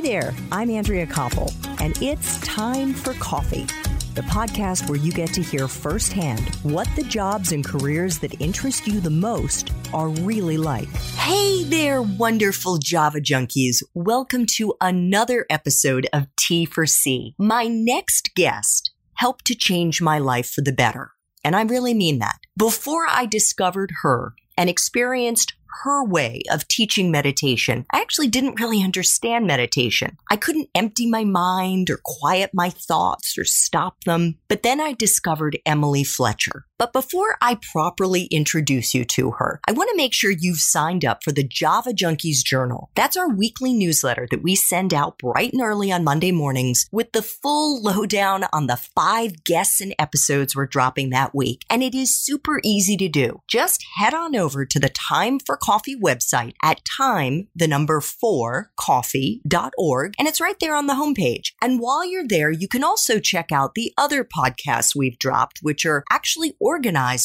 Hi there, I'm Andrea Koppel, and it's time for coffee. The podcast where you get to hear firsthand what the jobs and careers that interest you the most are really like. Hey there, wonderful Java junkies. Welcome to another episode of T for C. My next guest helped to change my life for the better. And I really mean that. Before I discovered her and experienced her way of teaching meditation. I actually didn't really understand meditation. I couldn't empty my mind or quiet my thoughts or stop them. But then I discovered Emily Fletcher. But before I properly introduce you to her, I want to make sure you've signed up for the Java Junkies Journal. That's our weekly newsletter that we send out bright and early on Monday mornings with the full lowdown on the five guests and episodes we're dropping that week. And it is super easy to do. Just head on over to the Time for Coffee website at time, the number four, coffee.org. And it's right there on the homepage. And while you're there, you can also check out the other podcasts we've dropped, which are actually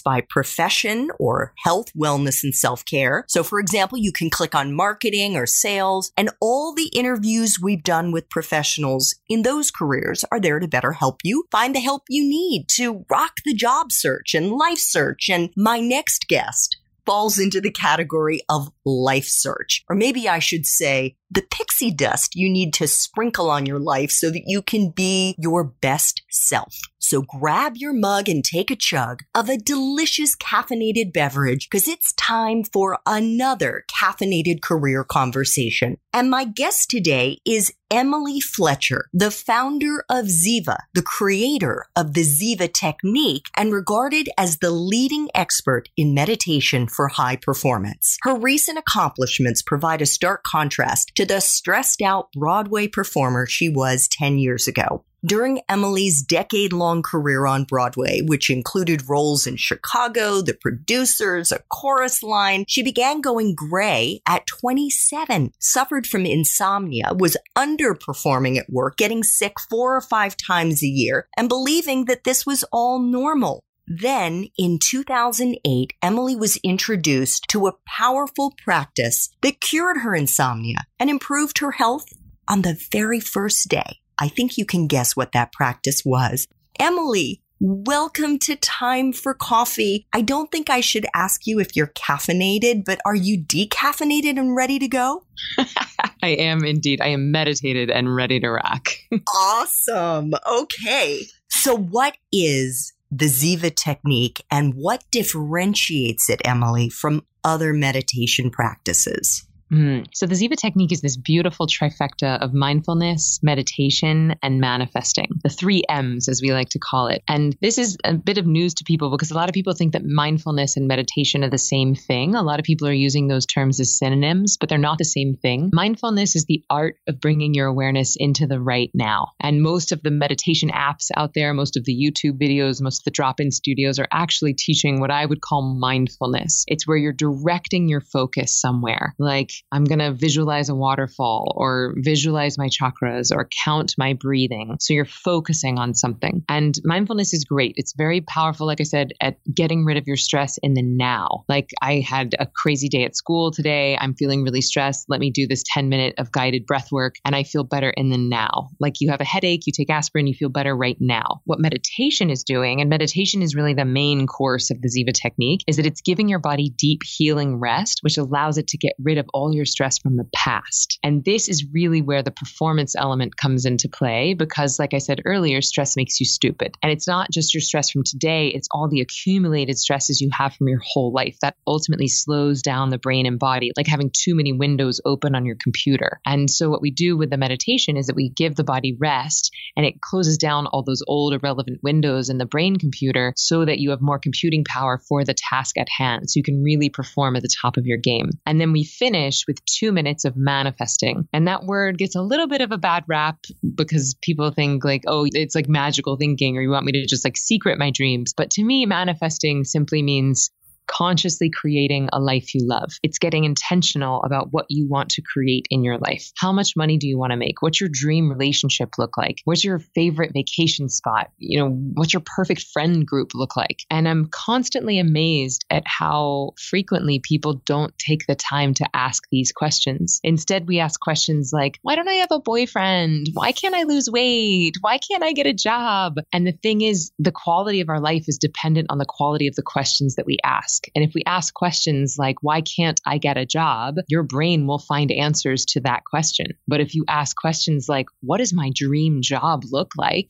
by profession or health, wellness, and self care. So, for example, you can click on marketing or sales, and all the interviews we've done with professionals in those careers are there to better help you find the help you need to rock the job search and life search. And my next guest falls into the category of life search. Or maybe I should say the pixie dust you need to sprinkle on your life so that you can be your best self. So grab your mug and take a chug of a delicious caffeinated beverage because it's time for another caffeinated career conversation. And my guest today is Emily Fletcher, the founder of Ziva, the creator of the Ziva technique and regarded as the leading expert in meditation for high performance. Her recent accomplishments provide a stark contrast to the stressed out Broadway performer she was 10 years ago. During Emily's decade long career on Broadway, which included roles in Chicago, The Producers, A Chorus Line, she began going gray at 27, suffered from insomnia, was underperforming at work, getting sick four or five times a year, and believing that this was all normal. Then in 2008, Emily was introduced to a powerful practice that cured her insomnia and improved her health on the very first day. I think you can guess what that practice was. Emily, welcome to Time for Coffee. I don't think I should ask you if you're caffeinated, but are you decaffeinated and ready to go? I am indeed. I am meditated and ready to rock. awesome. Okay. So, what is the Ziva technique and what differentiates it, Emily, from other meditation practices? Mm. So the Ziva technique is this beautiful trifecta of mindfulness, meditation, and manifesting. The three M's, as we like to call it. And this is a bit of news to people because a lot of people think that mindfulness and meditation are the same thing. A lot of people are using those terms as synonyms, but they're not the same thing. Mindfulness is the art of bringing your awareness into the right now. And most of the meditation apps out there, most of the YouTube videos, most of the drop in studios are actually teaching what I would call mindfulness. It's where you're directing your focus somewhere. Like I'm going to visualize a waterfall or visualize my chakras or count my breathing. So you're focusing on something. And mindfulness is great. It's very powerful, like I said, at getting rid of your stress in the now. Like I had a crazy day at school today. I'm feeling really stressed. Let me do this 10 minute of guided breath work and I feel better in the now. Like you have a headache, you take aspirin, you feel better right now. What meditation is doing, and meditation is really the main course of the Ziva technique, is that it's giving your body deep healing rest, which allows it to get rid of all all your stress from the past. And this is really where the performance element comes into play because, like I said earlier, stress makes you stupid. And it's not just your stress from today, it's all the accumulated stresses you have from your whole life that ultimately slows down the brain and body, like having too many windows open on your computer. And so, what we do with the meditation is that we give the body rest and it closes down all those old irrelevant windows in the brain computer so that you have more computing power for the task at hand. So you can really perform at the top of your game. And then we finish finish with two minutes of manifesting. And that word gets a little bit of a bad rap because people think like, oh, it's like magical thinking or you want me to just like secret my dreams. But to me, manifesting simply means consciously creating a life you love. It's getting intentional about what you want to create in your life. How much money do you want to make? What's your dream relationship look like? What's your favorite vacation spot? You know, what's your perfect friend group look like? And I'm constantly amazed at how frequently people don't take the time to ask these questions. Instead, we ask questions like, why don't I have a boyfriend? Why can't I lose weight? Why can't I get a job? And the thing is, the quality of our life is dependent on the quality of the questions that we ask. And if we ask questions like, why can't I get a job? Your brain will find answers to that question. But if you ask questions like, what does my dream job look like?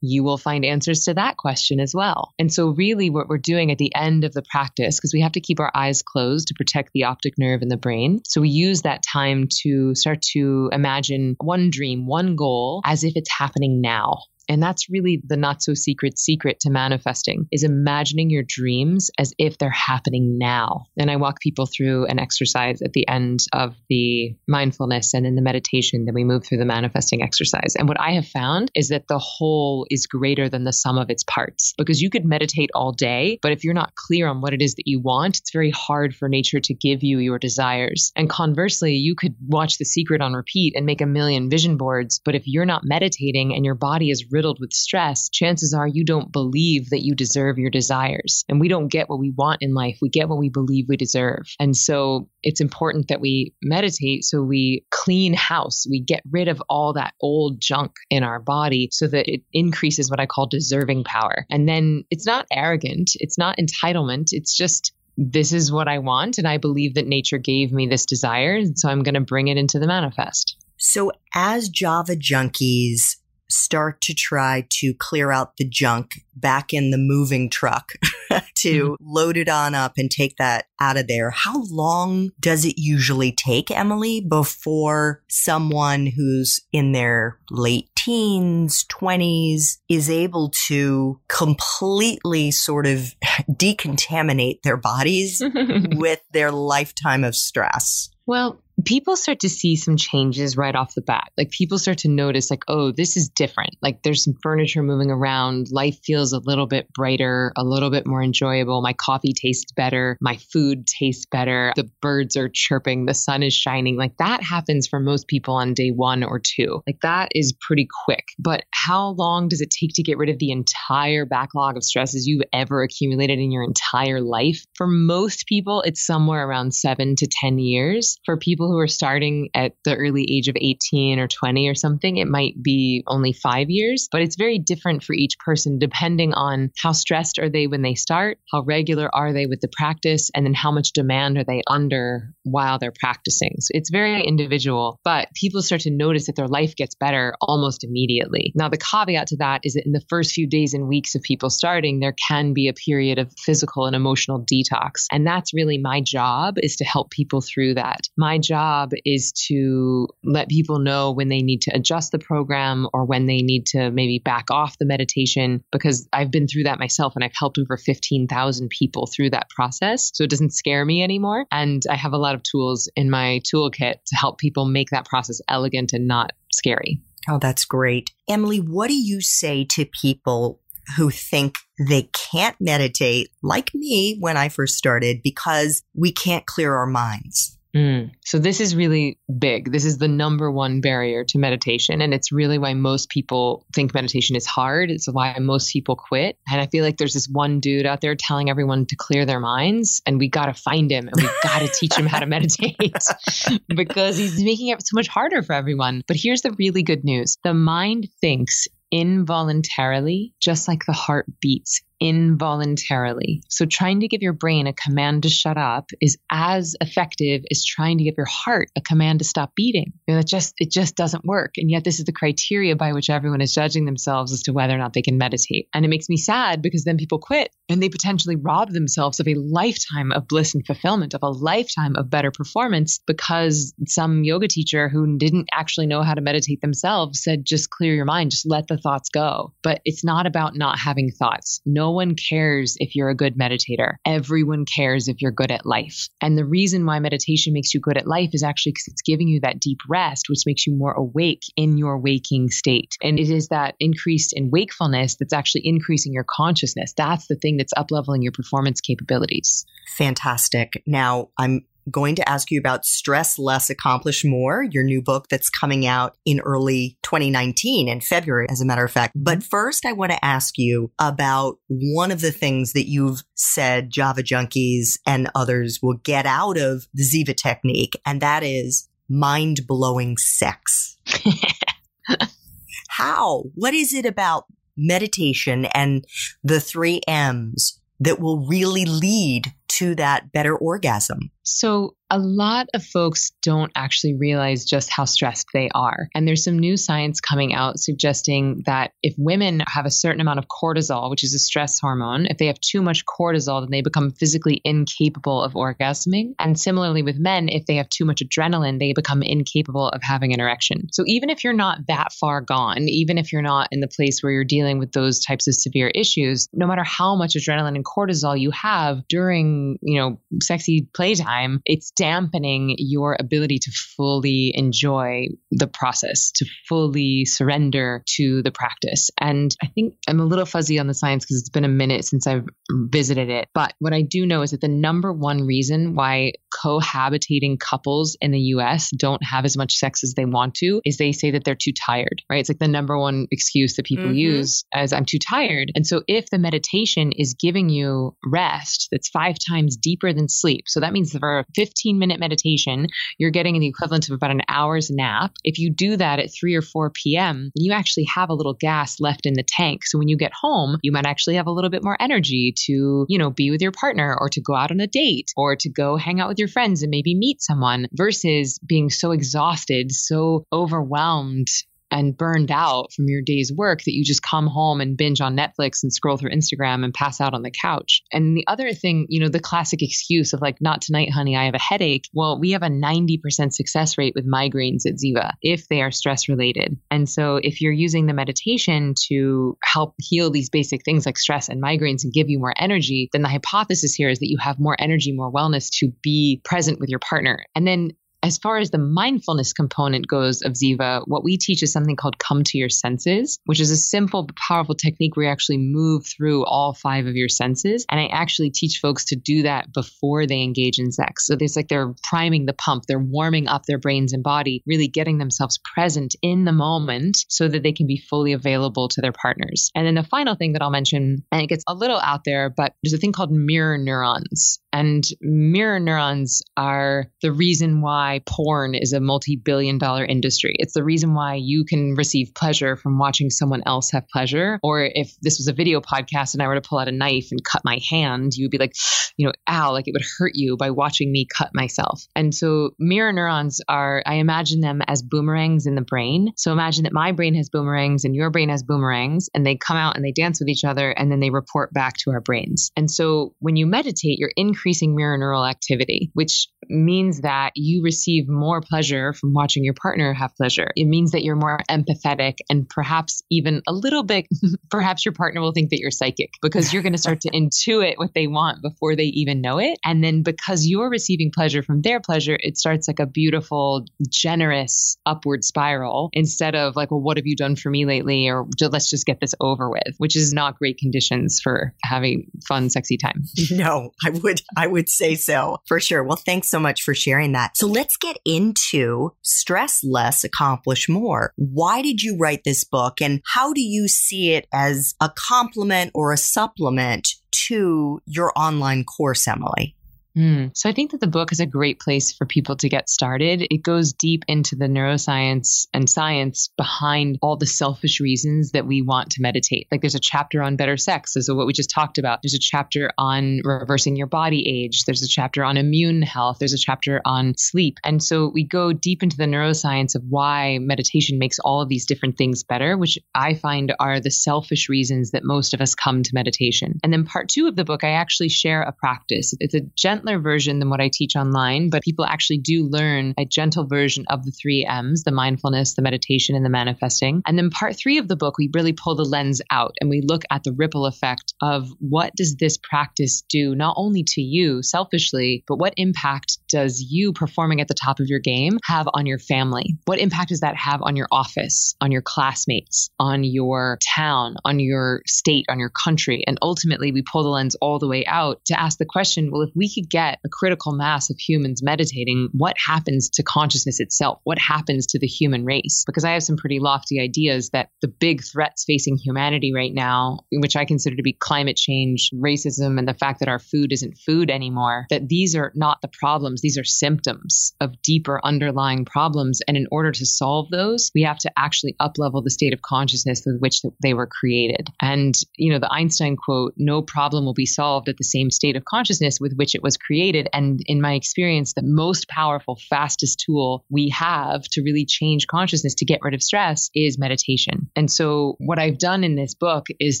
you will find answers to that question as well. And so, really, what we're doing at the end of the practice, because we have to keep our eyes closed to protect the optic nerve in the brain. So, we use that time to start to imagine one dream, one goal as if it's happening now. And that's really the not so secret secret to manifesting is imagining your dreams as if they're happening now. And I walk people through an exercise at the end of the mindfulness and in the meditation then we move through the manifesting exercise. And what I have found is that the whole is greater than the sum of its parts because you could meditate all day, but if you're not clear on what it is that you want, it's very hard for nature to give you your desires. And conversely, you could watch The Secret on repeat and make a million vision boards, but if you're not meditating and your body is riddled with stress, chances are you don't believe that you deserve your desires. And we don't get what we want in life. We get what we believe we deserve. And so it's important that we meditate so we clean house. We get rid of all that old junk in our body so that it increases what I call deserving power. And then it's not arrogant, it's not entitlement, it's just this is what I want. And I believe that nature gave me this desire. And so I'm going to bring it into the manifest. So, as Java junkies, start to try to clear out the junk back in the moving truck to mm-hmm. load it on up and take that out of there. How long does it usually take, Emily, before someone who's in their late teens, 20s is able to completely sort of decontaminate their bodies with their lifetime of stress? Well, people start to see some changes right off the bat. Like people start to notice, like, oh, this is different. Like there's some furniture moving around. Life feels a little bit brighter, a little bit more enjoyable. My coffee tastes better. My food tastes better. The birds are chirping. The sun is shining. Like that happens for most people on day one or two. Like that is pretty quick. But how long does it take to get rid of the entire backlog of stresses you've ever accumulated in your entire life? For most people, it's somewhere around seven to 10 years. For people who are starting at the early age of 18 or 20 or something, it might be only five years, but it's very different for each person depending on how stressed are they when they start, how regular are they with the practice, and then how much demand are they under while they're practicing. So it's very individual, but people start to notice that their life gets better almost immediately. Now, the caveat to that is that in the first few days and weeks of people starting, there can be a period of physical and emotional detox. And that's really my job is to help people through that. My job job is to let people know when they need to adjust the program or when they need to maybe back off the meditation because I've been through that myself and I've helped over 15,000 people through that process. So it doesn't scare me anymore. And I have a lot of tools in my toolkit to help people make that process elegant and not scary. Oh, that's great. Emily, what do you say to people who think they can't meditate, like me when I first started, because we can't clear our minds? Mm. So, this is really big. This is the number one barrier to meditation. And it's really why most people think meditation is hard. It's why most people quit. And I feel like there's this one dude out there telling everyone to clear their minds, and we got to find him and we got to teach him how to meditate because he's making it so much harder for everyone. But here's the really good news the mind thinks involuntarily, just like the heart beats involuntarily. So trying to give your brain a command to shut up is as effective as trying to give your heart a command to stop beating. You know, it just it just doesn't work. And yet this is the criteria by which everyone is judging themselves as to whether or not they can meditate. And it makes me sad because then people quit and they potentially rob themselves of a lifetime of bliss and fulfillment, of a lifetime of better performance because some yoga teacher who didn't actually know how to meditate themselves said just clear your mind, just let the thoughts go. But it's not about not having thoughts. No no one cares if you're a good meditator. Everyone cares if you're good at life. And the reason why meditation makes you good at life is actually because it's giving you that deep rest, which makes you more awake in your waking state. And it is that increase in wakefulness that's actually increasing your consciousness. That's the thing that's up leveling your performance capabilities. Fantastic. Now, I'm going to ask you about Stress Less, Accomplish More, your new book that's coming out in early 2019 in February, as a matter of fact. But mm-hmm. first, I want to ask you about one of the things that you've said Java junkies and others will get out of the Ziva technique, and that is mind blowing sex. How? What is it about meditation and the three M's that will really lead to that better orgasm? So, a lot of folks don't actually realize just how stressed they are. And there's some new science coming out suggesting that if women have a certain amount of cortisol, which is a stress hormone, if they have too much cortisol, then they become physically incapable of orgasming. And similarly with men, if they have too much adrenaline, they become incapable of having an erection. So even if you're not that far gone, even if you're not in the place where you're dealing with those types of severe issues, no matter how much adrenaline and cortisol you have during, you know, sexy playtime, it's dampening your ability to fully enjoy the process, to fully surrender to the practice. And I think I'm a little fuzzy on the science because it's been a minute since I've visited it. But what I do know is that the number one reason why cohabitating couples in the US don't have as much sex as they want to is they say that they're too tired, right? It's like the number one excuse that people mm-hmm. use as I'm too tired. And so if the meditation is giving you rest that's five times deeper than sleep, so that means for a 15 15 minute meditation, you're getting the equivalent of about an hour's nap. If you do that at 3 or 4 p.m., you actually have a little gas left in the tank. So when you get home, you might actually have a little bit more energy to, you know, be with your partner or to go out on a date or to go hang out with your friends and maybe meet someone versus being so exhausted, so overwhelmed and burned out from your day's work that you just come home and binge on Netflix and scroll through Instagram and pass out on the couch. And the other thing, you know, the classic excuse of like, not tonight, honey, I have a headache. Well, we have a 90% success rate with migraines at Ziva if they are stress related. And so if you're using the meditation to help heal these basic things like stress and migraines and give you more energy, then the hypothesis here is that you have more energy, more wellness to be present with your partner. And then as far as the mindfulness component goes of Ziva, what we teach is something called come to your senses, which is a simple but powerful technique where you actually move through all five of your senses. And I actually teach folks to do that before they engage in sex. So it's like they're priming the pump, they're warming up their brains and body, really getting themselves present in the moment so that they can be fully available to their partners. And then the final thing that I'll mention, and it gets a little out there, but there's a thing called mirror neurons. And mirror neurons are the reason why porn is a multi billion dollar industry. It's the reason why you can receive pleasure from watching someone else have pleasure. Or if this was a video podcast and I were to pull out a knife and cut my hand, you would be like, you know, ow, like it would hurt you by watching me cut myself. And so mirror neurons are, I imagine them as boomerangs in the brain. So imagine that my brain has boomerangs and your brain has boomerangs, and they come out and they dance with each other and then they report back to our brains. And so when you meditate, you're in increasing mirror neural activity, which means that you receive more pleasure from watching your partner have pleasure. It means that you're more empathetic and perhaps even a little bit, perhaps your partner will think that you're psychic because you're going to start to intuit what they want before they even know it. And then because you're receiving pleasure from their pleasure, it starts like a beautiful, generous upward spiral instead of like, well, what have you done for me lately? Or let's just get this over with, which is not great conditions for having fun, sexy time. No, I would I would say so for sure. Well, thanks so much for sharing that. So let's get into stress less, accomplish more. Why did you write this book and how do you see it as a complement or a supplement to your online course, Emily? Mm. So I think that the book is a great place for people to get started. It goes deep into the neuroscience and science behind all the selfish reasons that we want to meditate. Like there's a chapter on better sex, so what we just talked about. There's a chapter on reversing your body age. There's a chapter on immune health. There's a chapter on sleep. And so we go deep into the neuroscience of why meditation makes all of these different things better, which I find are the selfish reasons that most of us come to meditation. And then part two of the book, I actually share a practice. It's a gentle gentler version than what I teach online, but people actually do learn a gentle version of the three M's the mindfulness, the meditation, and the manifesting. And then part three of the book, we really pull the lens out and we look at the ripple effect of what does this practice do, not only to you selfishly, but what impact does you performing at the top of your game have on your family? What impact does that have on your office, on your classmates, on your town, on your state, on your country? And ultimately, we pull the lens all the way out to ask the question well, if we could get a critical mass of humans meditating, what happens to consciousness itself? What happens to the human race? Because I have some pretty lofty ideas that the big threats facing humanity right now, which I consider to be climate change, racism, and the fact that our food isn't food anymore, that these are not the problems. These are symptoms of deeper underlying problems. And in order to solve those, we have to actually uplevel the state of consciousness with which they were created. And, you know, the Einstein quote, no problem will be solved at the same state of consciousness with which it was created. And in my experience, the most powerful, fastest tool we have to really change consciousness to get rid of stress is meditation. And so what I've done in this book is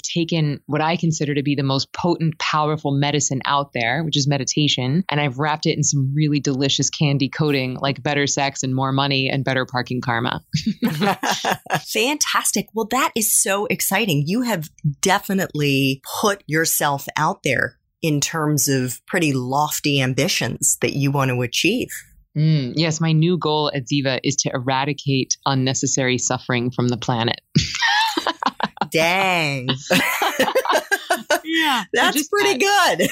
taken what I consider to be the most potent, powerful medicine out there, which is meditation, and I've wrapped it in some really delicious candy coating like better sex and more money and better parking karma. Fantastic. Well, that is so exciting. You have definitely put yourself out there in terms of pretty lofty ambitions that you want to achieve. Mm, yes, my new goal at Ziva is to eradicate unnecessary suffering from the planet. Dang. yeah. That's pretty good.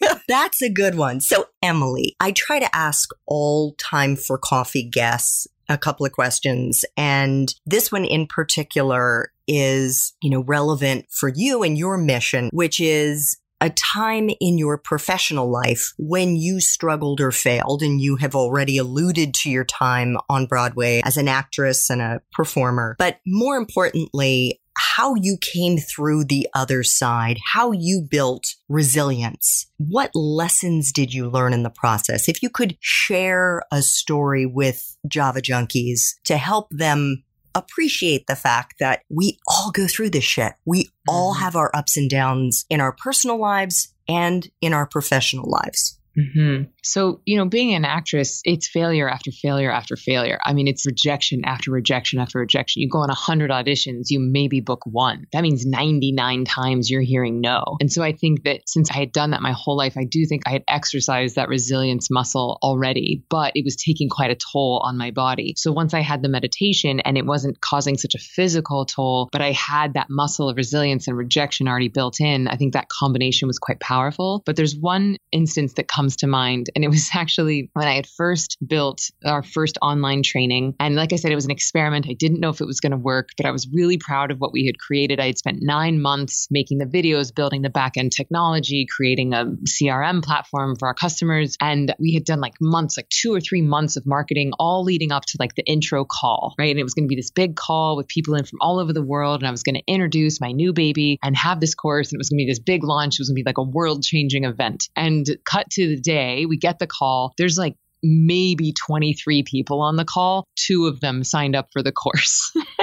That's a good one. So, Emily, I try to ask all time for coffee guests a couple of questions. And this one in particular is, you know, relevant for you and your mission, which is a time in your professional life when you struggled or failed, and you have already alluded to your time on Broadway as an actress and a performer. But more importantly, how you came through the other side, how you built resilience. What lessons did you learn in the process? If you could share a story with Java junkies to help them appreciate the fact that we all go through this shit. We mm-hmm. all have our ups and downs in our personal lives and in our professional lives. Mm-hmm. So, you know, being an actress, it's failure after failure after failure. I mean, it's rejection after rejection after rejection. You go on 100 auditions, you maybe book one. That means 99 times you're hearing no. And so I think that since I had done that my whole life, I do think I had exercised that resilience muscle already, but it was taking quite a toll on my body. So once I had the meditation and it wasn't causing such a physical toll, but I had that muscle of resilience and rejection already built in, I think that combination was quite powerful. But there's one instance that comes to mind and it was actually when I had first built our first online training. And like I said, it was an experiment. I didn't know if it was going to work, but I was really proud of what we had created. I had spent nine months making the videos, building the back end technology, creating a CRM platform for our customers. And we had done like months, like two or three months of marketing, all leading up to like the intro call, right? And it was going to be this big call with people in from all over the world. And I was going to introduce my new baby and have this course. And it was going to be this big launch. It was going to be like a world changing event. And cut to the day, we get the call. There's like maybe 23 people on the call. Two of them signed up for the course.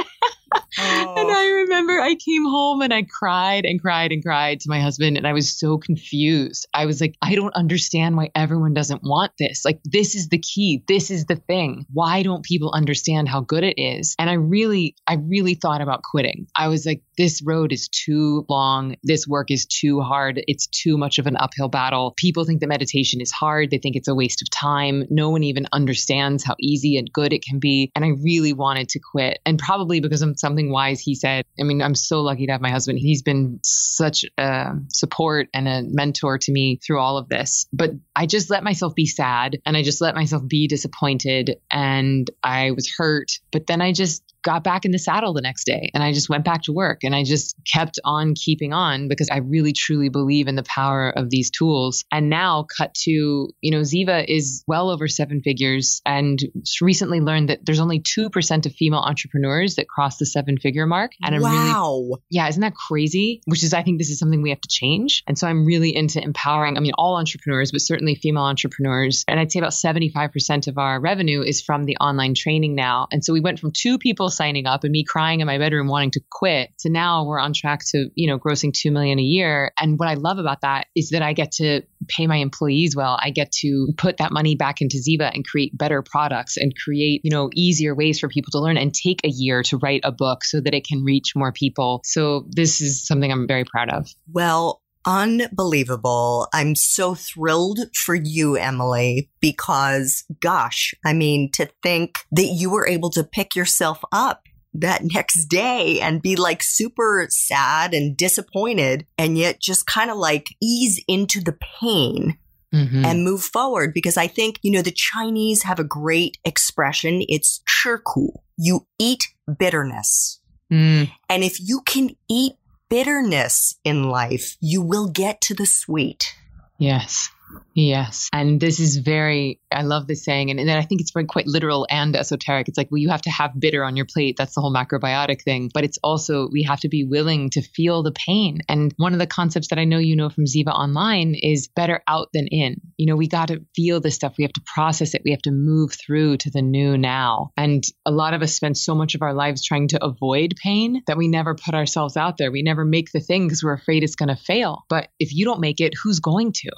Oh. And I remember I came home and I cried and cried and cried to my husband. And I was so confused. I was like, I don't understand why everyone doesn't want this. Like, this is the key. This is the thing. Why don't people understand how good it is? And I really, I really thought about quitting. I was like, this road is too long. This work is too hard. It's too much of an uphill battle. People think that meditation is hard. They think it's a waste of time. No one even understands how easy and good it can be. And I really wanted to quit. And probably because I'm something wise, he said, I mean, I'm so lucky to have my husband. He's been such a support and a mentor to me through all of this. But I just let myself be sad and I just let myself be disappointed and I was hurt. But then I just got back in the saddle the next day and I just went back to work and I just kept on keeping on because I really truly believe in the power of these tools. And now cut to, you know, Ziva is well over seven figures and recently learned that there's only 2% of female entrepreneurs that cross the seven figure mark. And I'm wow. really, yeah, isn't that crazy? Which is, I think this is something we have to change. And so I'm really into empowering, I mean, all entrepreneurs, but certainly female entrepreneurs. And I'd say about 75% of our revenue is from the online training now. And so we went from two people signing up and me crying in my bedroom wanting to quit to now we're on track to, you know, grossing 2 million a year. And what I love about that is that I get to pay my employees well, I get to put that money back into Ziva and create better products and create, you know, easier ways for people to learn and take a year to write a book so that it can reach more people. So this is something I'm very proud of. Well, unbelievable. I'm so thrilled for you, Emily, because gosh, I mean, to think that you were able to pick yourself up that next day and be like super sad and disappointed and yet just kind of like ease into the pain Mm-hmm. and move forward because I think, you know, the Chinese have a great expression. It's 吃苦. You eat bitterness. Mm. And if you can eat bitterness in life, you will get to the sweet. Yes. Yes. And this is very, I love this saying. And, and I think it's very quite literal and esoteric. It's like, well, you have to have bitter on your plate. That's the whole macrobiotic thing. But it's also, we have to be willing to feel the pain. And one of the concepts that I know you know from Ziva Online is better out than in. You know, we got to feel this stuff. We have to process it. We have to move through to the new now. And a lot of us spend so much of our lives trying to avoid pain that we never put ourselves out there. We never make the thing because we're afraid it's going to fail. But if you don't make it, who's going to?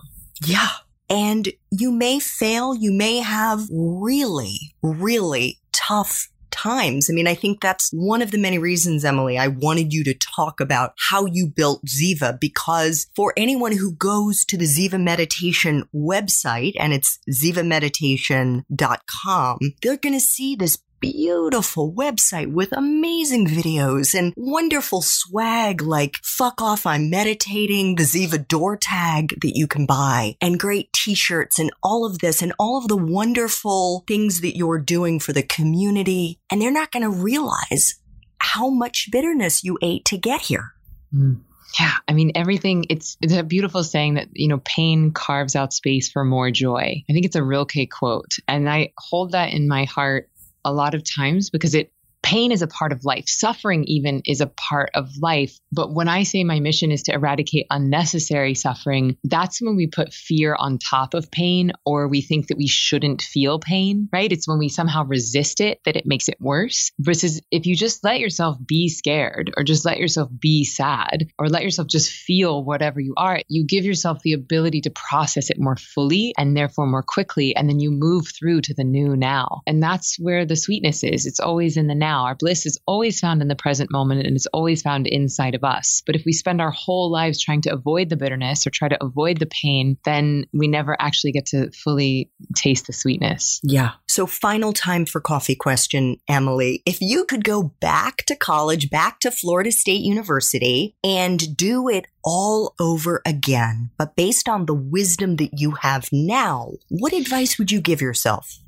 Yeah. And you may fail. You may have really, really tough times. I mean, I think that's one of the many reasons, Emily, I wanted you to talk about how you built Ziva because for anyone who goes to the Ziva Meditation website and it's zivameditation.com, they're going to see this beautiful website with amazing videos and wonderful swag like fuck off I'm meditating, the Ziva door tag that you can buy and great t-shirts and all of this and all of the wonderful things that you're doing for the community. And they're not going to realize how much bitterness you ate to get here. Mm. Yeah, I mean everything. It's it's a beautiful saying that you know pain carves out space for more joy. I think it's a Rilke quote, and I hold that in my heart a lot of times because it pain is a part of life. Suffering even is a part of life. But when I say my mission is to eradicate unnecessary suffering, that's when we put fear on top of pain or we think that we shouldn't feel pain, right? It's when we somehow resist it that it makes it worse. Versus if you just let yourself be scared or just let yourself be sad or let yourself just feel whatever you are, you give yourself the ability to process it more fully and therefore more quickly. And then you move through to the new now. And that's where the sweetness is. It's always in the now now. Our bliss is always found in the present moment and it's always found inside of us. But if we spend our whole lives trying to avoid the bitterness or try to avoid the pain, then we never actually get to fully taste the sweetness. Yeah. So, final time for coffee question, Emily. If you could go back to college, back to Florida State University, and do it all over again, but based on the wisdom that you have now, what advice would you give yourself?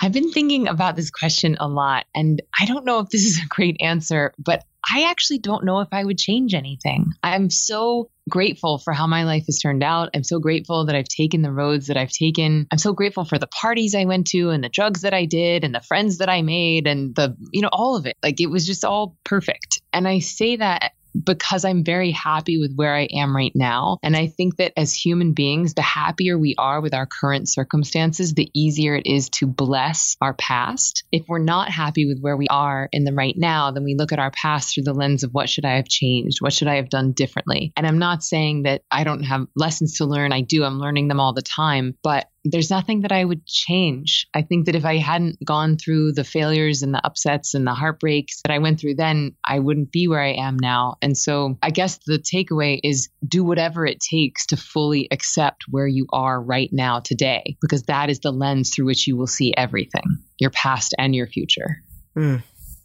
I've been thinking about this question a lot, and I don't know if this is a great answer, but I actually don't know if I would change anything. I'm so grateful for how my life has turned out. I'm so grateful that I've taken the roads that I've taken. I'm so grateful for the parties I went to and the drugs that I did and the friends that I made and the, you know, all of it. Like it was just all perfect. And I say that because I'm very happy with where I am right now. And I think that as human beings, the happier we are with our current circumstances, the easier it is to bless our past. If we're not happy with where we are in the right now, then we look at our past through the lens of what should I have changed? What should I have done differently? And I'm not saying that I don't have lessons to learn. I do. I'm learning them all the time. But there's nothing that I would change. I think that if I hadn't gone through the failures and the upsets and the heartbreaks that I went through then, I wouldn't be where I am now. And so I guess the takeaway is do whatever it takes to fully accept where you are right now today, because that is the lens through which you will see everything, your past and your future. Mm.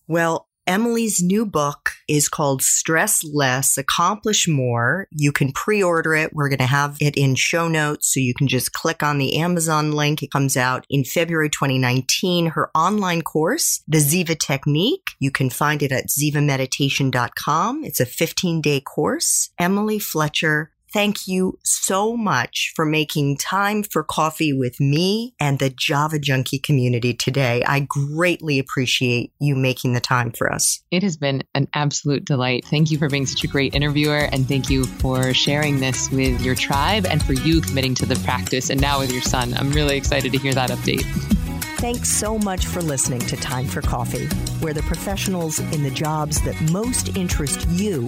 Well, Emily's new book is called Stress Less, Accomplish More. You can pre order it. We're going to have it in show notes, so you can just click on the Amazon link. It comes out in February 2019. Her online course, The Ziva Technique, you can find it at zivameditation.com. It's a 15 day course. Emily Fletcher, Thank you so much for making time for coffee with me and the Java Junkie community today. I greatly appreciate you making the time for us. It has been an absolute delight. Thank you for being such a great interviewer and thank you for sharing this with your tribe and for you committing to the practice and now with your son. I'm really excited to hear that update. Thanks so much for listening to Time for Coffee, where the professionals in the jobs that most interest you